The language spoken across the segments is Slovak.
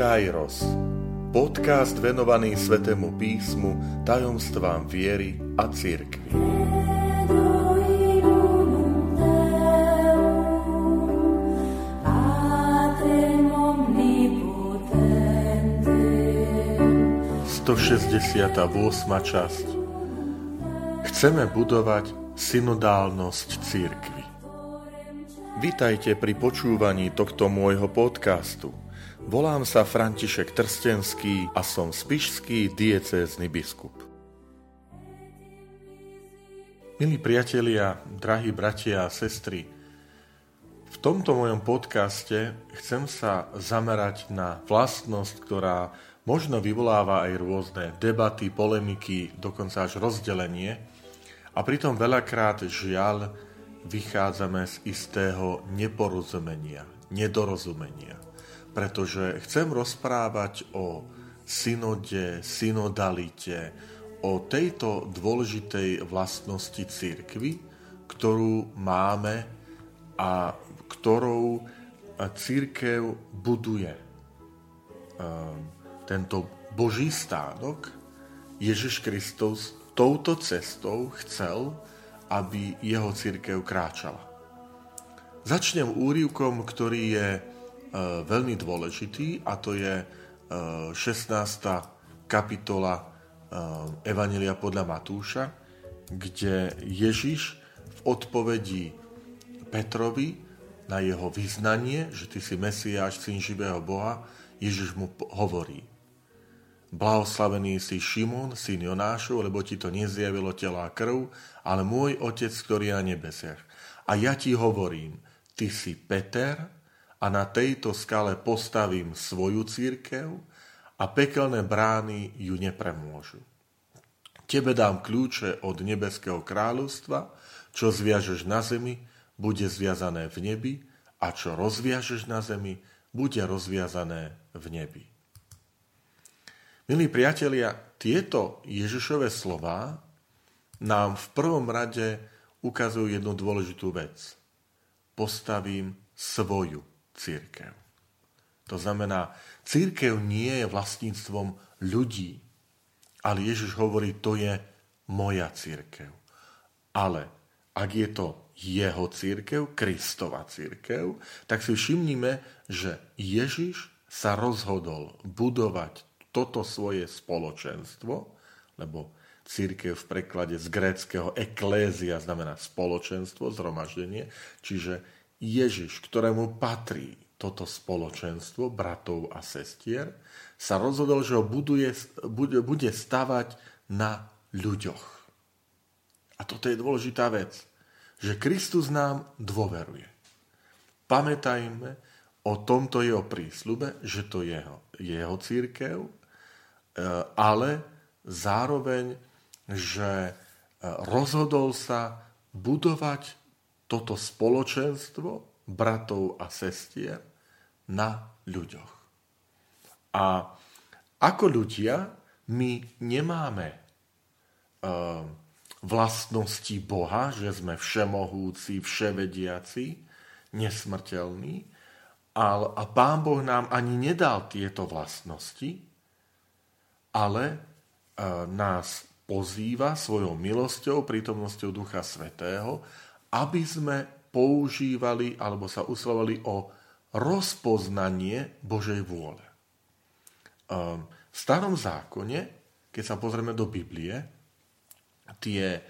Kairos. Podcast venovaný Svetému písmu, tajomstvám viery a cirkvi. To 68. časť. Chceme budovať synodálnosť církvy. Vítajte pri počúvaní tohto môjho podcastu. Volám sa František Trstenský a som spišský diecézny biskup. Milí priatelia, drahí bratia a sestry, v tomto mojom podcaste chcem sa zamerať na vlastnosť, ktorá možno vyvoláva aj rôzne debaty, polemiky, dokonca až rozdelenie a pritom veľakrát žiaľ vychádzame z istého neporozumenia, nedorozumenia pretože chcem rozprávať o synode, synodalite, o tejto dôležitej vlastnosti církvy, ktorú máme a ktorou církev buduje. Ehm, tento Boží stánok Ježiš Kristus touto cestou chcel, aby jeho církev kráčala. Začnem úrivkom, ktorý je veľmi dôležitý a to je 16. E, kapitola e, Evanelia podľa Matúša, kde Ježiš v odpovedi Petrovi na jeho vyznanie, že ty si Mesiáš, syn živého Boha, Ježiš mu hovorí Blahoslavený si Šimon, syn Jonášov, lebo ti to nezjavilo tela a krv, ale môj Otec, ktorý je na nebesiach. A ja ti hovorím, ty si Peter, a na tejto skale postavím svoju církev a pekelné brány ju nepremôžu. Tebe dám kľúče od nebeského kráľovstva, čo zviažeš na zemi, bude zviazané v nebi a čo rozviažeš na zemi, bude rozviazané v nebi. Milí priatelia, tieto Ježišové slova nám v prvom rade ukazujú jednu dôležitú vec. Postavím svoju církev. To znamená, církev nie je vlastníctvom ľudí, ale Ježiš hovorí, to je moja církev. Ale ak je to jeho církev, Kristova církev, tak si všimnime, že Ježiš sa rozhodol budovať toto svoje spoločenstvo, lebo církev v preklade z gréckého eklézia znamená spoločenstvo, zhromaždenie, čiže Ježiš, ktorému patrí toto spoločenstvo bratov a sestier, sa rozhodol, že ho buduje, bude, bude stavať na ľuďoch. A toto je dôležitá vec, že Kristus nám dôveruje. Pamätajme o tomto jeho prísľube, že to je jeho, jeho církev, e, ale zároveň, že e, rozhodol sa budovať toto spoločenstvo bratov a sestier na ľuďoch. A ako ľudia my nemáme uh, vlastnosti Boha, že sme všemohúci, vševediaci, nesmrteľní, a Pán Boh nám ani nedal tieto vlastnosti, ale uh, nás pozýva svojou milosťou, prítomnosťou Ducha Svetého, aby sme používali alebo sa usilovali o rozpoznanie Božej vôle. Ehm, v starom zákone, keď sa pozrieme do Biblie, tie e,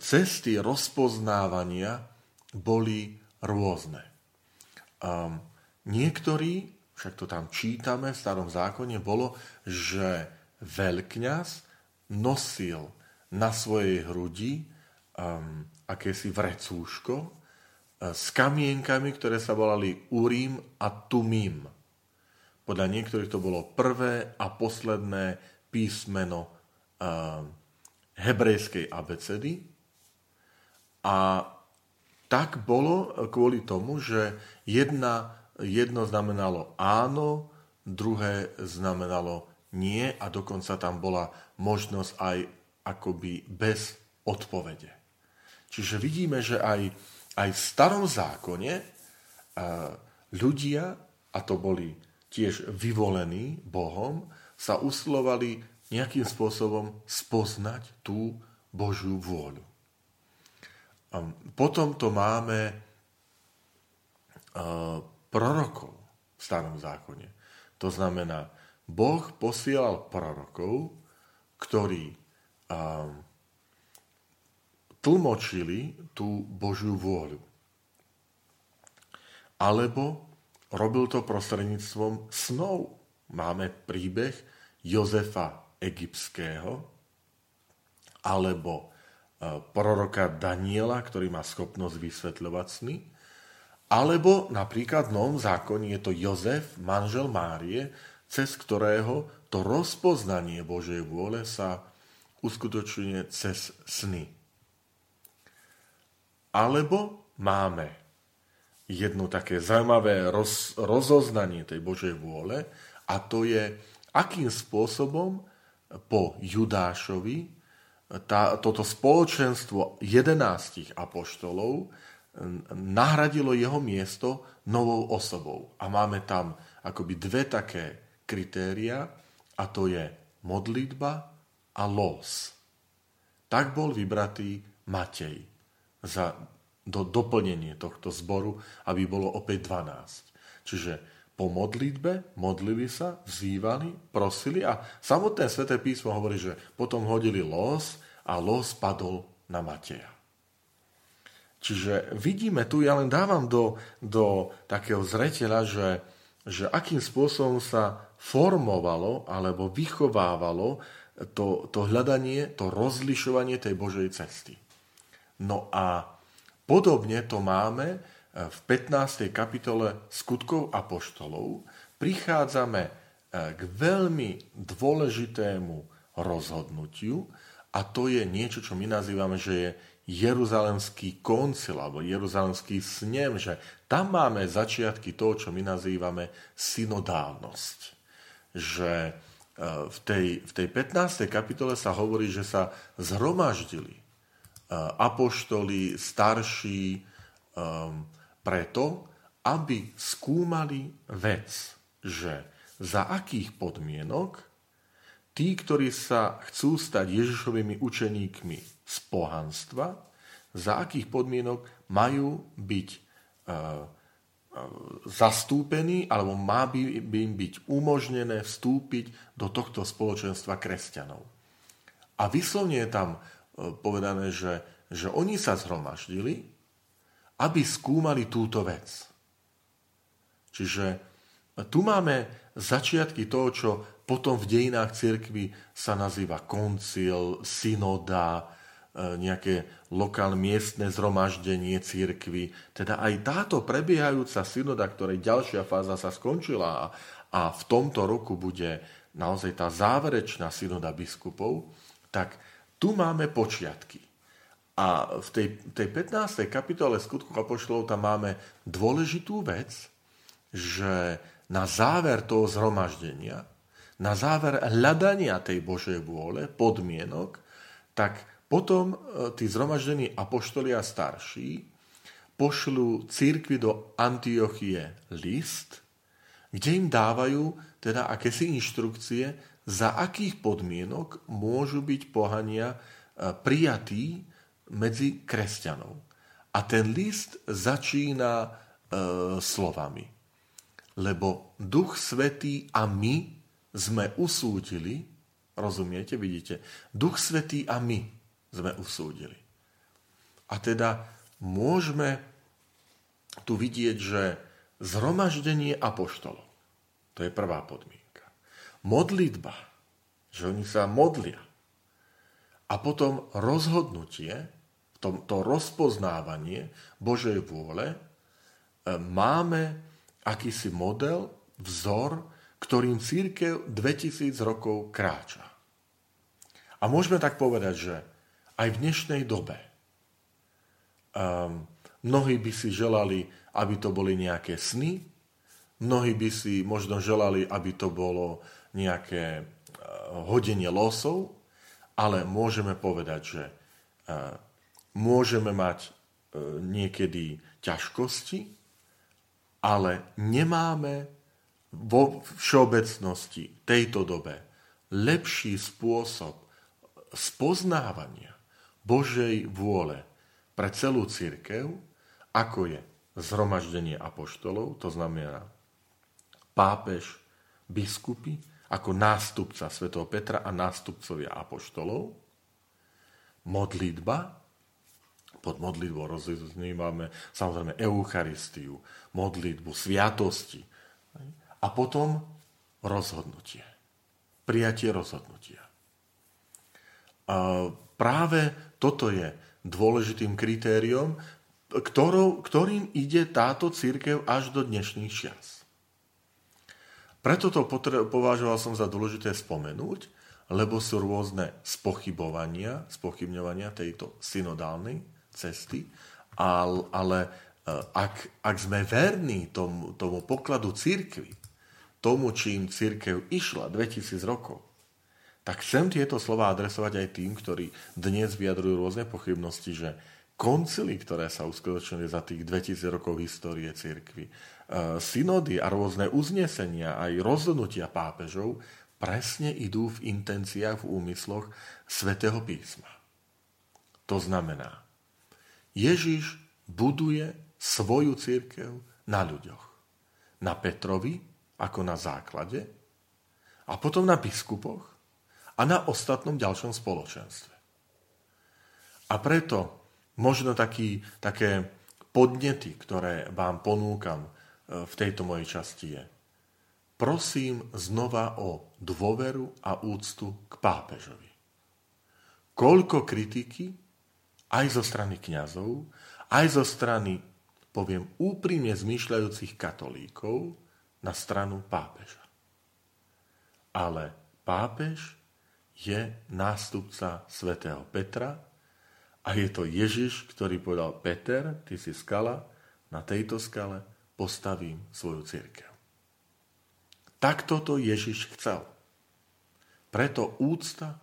cesty rozpoznávania boli rôzne. Ehm, niektorí, však to tam čítame v starom zákone, bolo, že veľkňaz nosil na svojej hrudi um, akési vrecúško uh, s kamienkami, ktoré sa volali Urim a Tumim. Podľa niektorých to bolo prvé a posledné písmeno uh, hebrejskej abecedy. A tak bolo kvôli tomu, že jedna, jedno znamenalo áno, druhé znamenalo nie a dokonca tam bola možnosť aj akoby bez odpovede. Čiže vidíme, že aj, aj v starom zákone ľudia, a to boli tiež vyvolení Bohom, sa usilovali nejakým spôsobom spoznať tú Božiu vôľu. A potom to máme prorokov v starom zákone. To znamená, Boh posielal prorokov, ktorí tlmočili tú Božiu vôľu. Alebo robil to prostredníctvom snov. Máme príbeh Jozefa egyptského, alebo e, proroka Daniela, ktorý má schopnosť vysvetľovať sny, alebo napríklad v Novom zákone je to Jozef, manžel Márie, cez ktorého to rozpoznanie Božej vôle sa uskutočňuje cez sny. Alebo máme jedno také zaujímavé roz, rozoznanie tej Božej vôle a to je, akým spôsobom po Judášovi tá, toto spoločenstvo jedenáctich apoštolov nahradilo jeho miesto novou osobou. A máme tam akoby dve také kritéria, a to je modlitba a los. Tak bol vybratý Matej za do doplnenie tohto zboru, aby bolo opäť 12. Čiže po modlitbe modlili sa, vzývali, prosili a samotné sväté písmo hovorí, že potom hodili los a los padol na Mateja. Čiže vidíme tu, ja len dávam do, do takého zreteľa, že, že akým spôsobom sa formovalo alebo vychovávalo to, to hľadanie, to rozlišovanie tej Božej cesty. No a podobne to máme v 15. kapitole skutkov a poštolov. Prichádzame e, k veľmi dôležitému rozhodnutiu a to je niečo, čo my nazývame, že je Jeruzalemský koncil alebo Jeruzalemský snem, že tam máme začiatky toho, čo my nazývame synodálnosť. Že e, v tej, v tej 15. kapitole sa hovorí, že sa zhromaždili e, apoštoli, starší, um, preto, aby skúmali vec, že za akých podmienok tí, ktorí sa chcú stať Ježišovými učeníkmi z pohanstva, za akých podmienok majú byť e, e, zastúpení alebo má by, by im byť umožnené vstúpiť do tohto spoločenstva kresťanov. A vyslovne je tam povedané, že, že oni sa zhromaždili, aby skúmali túto vec. Čiže tu máme začiatky toho, čo potom v dejinách cirkvy sa nazýva koncil, synoda, E, nejaké lokálne miestne zhromaždenie církvy. Teda aj táto prebiehajúca synoda, ktorej ďalšia fáza sa skončila a, a v tomto roku bude naozaj tá záverečná synoda biskupov, tak tu máme počiatky. A v tej, tej 15. kapitole skutku apoštolov tam máme dôležitú vec, že na záver toho zhromaždenia, na záver hľadania tej Božej vôle, podmienok, tak potom e, tí zhromaždení apoštolia starší pošlú církvi do Antiochie list, kde im dávajú teda akési inštrukcie, za akých podmienok môžu byť pohania e, prijatí medzi kresťanov. A ten list začína e, slovami. Lebo Duch Svetý a my sme usúdili, rozumiete, vidíte, Duch Svetý a my sme usúdili. A teda môžeme tu vidieť, že zhromaždenie apoštolov, to je prvá podmienka. Modlitba, že oni sa modlia. A potom rozhodnutie, to rozpoznávanie Božej vôle, e, máme akýsi model, vzor, ktorým církev 2000 rokov kráča. A môžeme tak povedať, že aj v dnešnej dobe. Um, mnohí by si želali, aby to boli nejaké sny, mnohí by si možno želali, aby to bolo nejaké uh, hodenie losov, ale môžeme povedať, že uh, môžeme mať uh, niekedy ťažkosti, ale nemáme vo všeobecnosti tejto dobe lepší spôsob spoznávania Božej vôle pre celú církev, ako je zhromaždenie apoštolov, to znamená pápež, biskupy, ako nástupca svätého Petra a nástupcovia apoštolov, modlitba, pod modlitbou rozumíme samozrejme Eucharistiu, modlitbu, sviatosti a potom rozhodnutie. Prijatie rozhodnutia. A práve toto je dôležitým kritériom, ktorou, ktorým ide táto církev až do dnešných čias. Preto to považoval som za dôležité spomenúť, lebo sú rôzne spochybovania, spochybňovania tejto synodálnej cesty, ale, ale ak, ak sme verní tomu, tomu pokladu církvy, tomu, čím církev išla 2000 rokov, tak chcem tieto slova adresovať aj tým, ktorí dnes vyjadrujú rôzne pochybnosti, že koncily, ktoré sa uskutočnili za tých 2000 rokov histórie cirkvy, e, synody a rôzne uznesenia, aj rozhodnutia pápežov presne idú v intenciách, v úmysloch svätého písma. To znamená, Ježiš buduje svoju církev na ľuďoch. Na Petrovi, ako na základe, a potom na biskupoch a na ostatnom ďalšom spoločenstve. A preto možno taký, také podnety, ktoré vám ponúkam e, v tejto mojej časti je. Prosím znova o dôveru a úctu k pápežovi. Koľko kritiky aj zo strany kňazov, aj zo strany, poviem, úprimne zmýšľajúcich katolíkov na stranu pápeža. Ale pápež je nástupca svätého Petra, a je to Ježiš, ktorý povedal, Peter, ty si skala, na tejto skale postavím svoju církev. Takto to Ježiš chcel. Preto úcta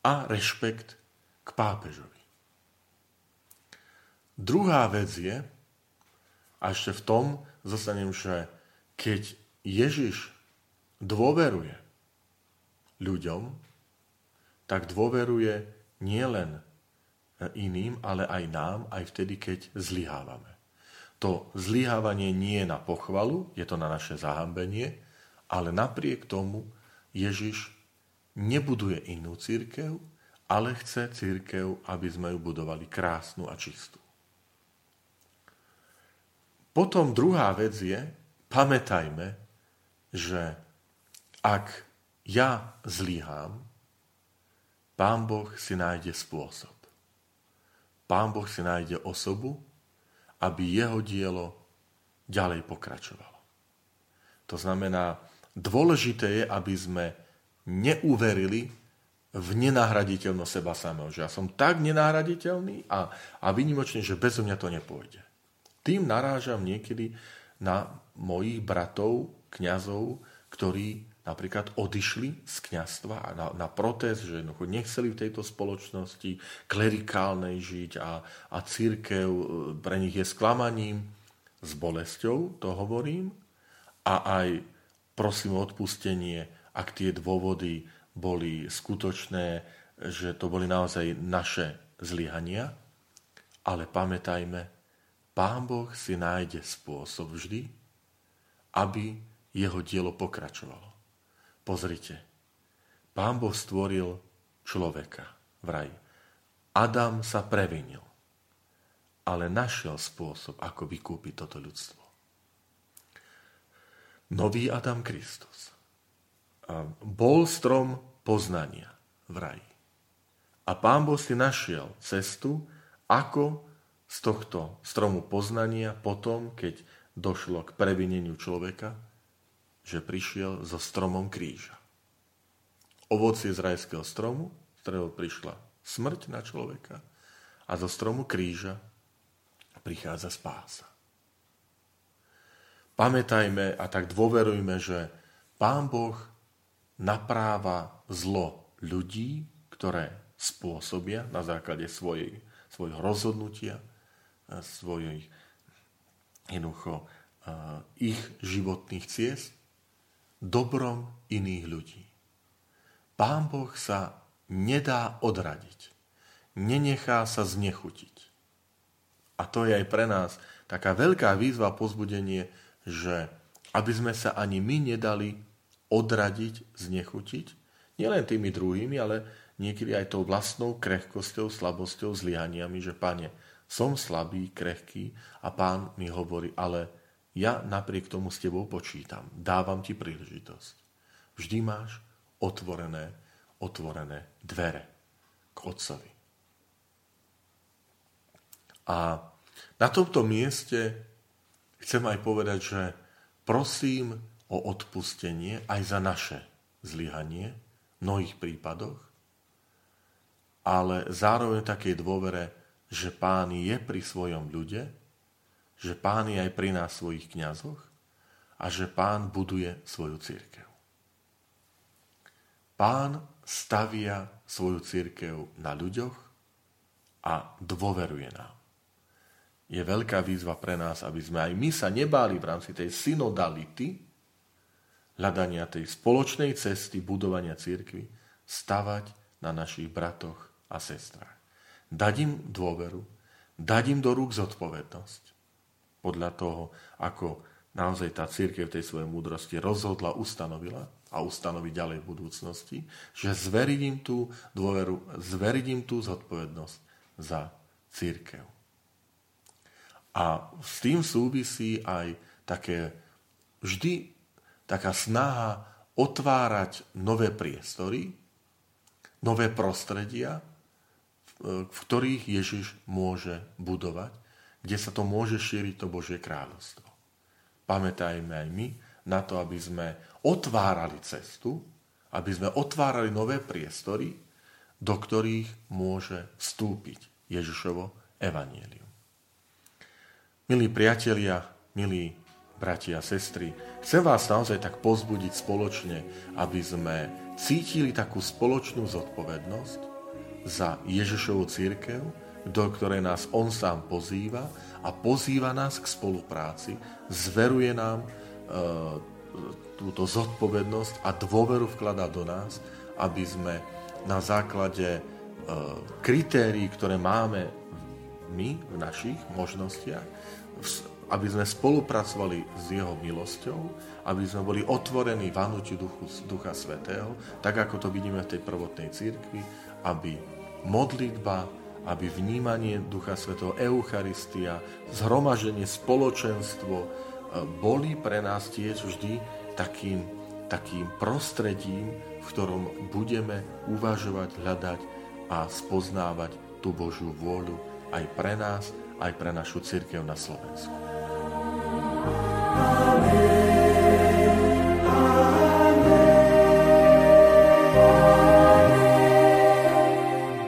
a rešpekt k pápežovi. Druhá vec je, a ešte v tom zostanem, že keď Ježiš dôveruje ľuďom, tak dôveruje nielen iným, ale aj nám, aj vtedy, keď zlyhávame. To zlyhávanie nie je na pochvalu, je to na naše zahambenie, ale napriek tomu Ježiš nebuduje inú církev, ale chce církev, aby sme ju budovali krásnu a čistú. Potom druhá vec je, pamätajme, že ak ja zlyhám, Pán Boh si nájde spôsob. Pán Boh si nájde osobu, aby jeho dielo ďalej pokračovalo. To znamená, dôležité je, aby sme neuverili v nenahraditeľnosť seba samého. Že ja som tak nenahraditeľný a, a vynimočný, že bez mňa to nepôjde. Tým narážam niekedy na mojich bratov, kňazov, ktorí napríklad odišli z kňastva a na, na protest, že jednoducho nechceli v tejto spoločnosti klerikálnej žiť a, a církev e, pre nich je sklamaním, s bolesťou, to hovorím, a aj prosím o odpustenie, ak tie dôvody boli skutočné, že to boli naozaj naše zlyhania, ale pamätajme, Pán Boh si nájde spôsob vždy, aby jeho dielo pokračovalo. Pozrite, pán Boh stvoril človeka v raji. Adam sa previnil, ale našiel spôsob, ako vykúpiť toto ľudstvo. Nový Adam Kristus bol strom poznania v raji. A pán Boh si našiel cestu, ako z tohto stromu poznania potom, keď došlo k previneniu človeka, že prišiel so stromom kríža. Ovocie z rajského stromu, z ktorého prišla smrť na človeka a zo stromu kríža prichádza spása. Pamätajme a tak dôverujme, že Pán Boh napráva zlo ľudí, ktoré spôsobia na základe svojej, svojho rozhodnutia, svojich jednoducho ich životných ciest dobrom iných ľudí. Pán Boh sa nedá odradiť. Nenechá sa znechutiť. A to je aj pre nás taká veľká výzva, pozbudenie, že aby sme sa ani my nedali odradiť, znechutiť, nielen tými druhými, ale niekedy aj tou vlastnou krehkosťou, slabosťou, zlyhaniami, že pane, som slabý, krehký a pán mi hovorí, ale ja napriek tomu s tebou počítam, dávam ti príležitosť. Vždy máš otvorené, otvorené dvere k Otcovi. A na tomto mieste chcem aj povedať, že prosím o odpustenie aj za naše zlyhanie v mnohých prípadoch, ale zároveň takej dôvere, že pán je pri svojom ľude, že pán je aj pri nás svojich kňazoch a že pán buduje svoju církev. Pán stavia svoju církev na ľuďoch a dôveruje nám. Je veľká výzva pre nás, aby sme aj my sa nebáli v rámci tej synodality, hľadania tej spoločnej cesty budovania církvy, stavať na našich bratoch a sestrách dať im dôveru, dať im do rúk zodpovednosť. Podľa toho, ako naozaj tá církev tej svojej múdrosti rozhodla, ustanovila a ustanoví ďalej v budúcnosti, že zveriť im tú dôveru, zveriť im tú zodpovednosť za církev. A s tým súvisí aj také vždy taká snaha otvárať nové priestory, nové prostredia, v ktorých Ježiš môže budovať, kde sa to môže šíriť to Božie kráľovstvo. Pamätajme aj my na to, aby sme otvárali cestu, aby sme otvárali nové priestory, do ktorých môže vstúpiť Ježišovo evanielium. Milí priatelia, milí bratia a sestry, chcem vás naozaj tak pozbudiť spoločne, aby sme cítili takú spoločnú zodpovednosť, za Ježišovu církev, do ktorej nás On sám pozýva a pozýva nás k spolupráci, zveruje nám e, túto zodpovednosť a dôveru vkladá do nás, aby sme na základe e, kritérií, ktoré máme my v našich možnostiach, aby sme spolupracovali s Jeho milosťou, aby sme boli otvorení vanutiu Duchu, Ducha Svetého, tak ako to vidíme v tej prvotnej církvi, aby modlitba, aby vnímanie Ducha Svetého, Eucharistia, zhromaženie, spoločenstvo e, boli pre nás tiež vždy takým, takým prostredím, v ktorom budeme uvažovať, hľadať a spoznávať tú Božiu vôľu aj pre nás, aj pre našu církev na Slovensku. Amen.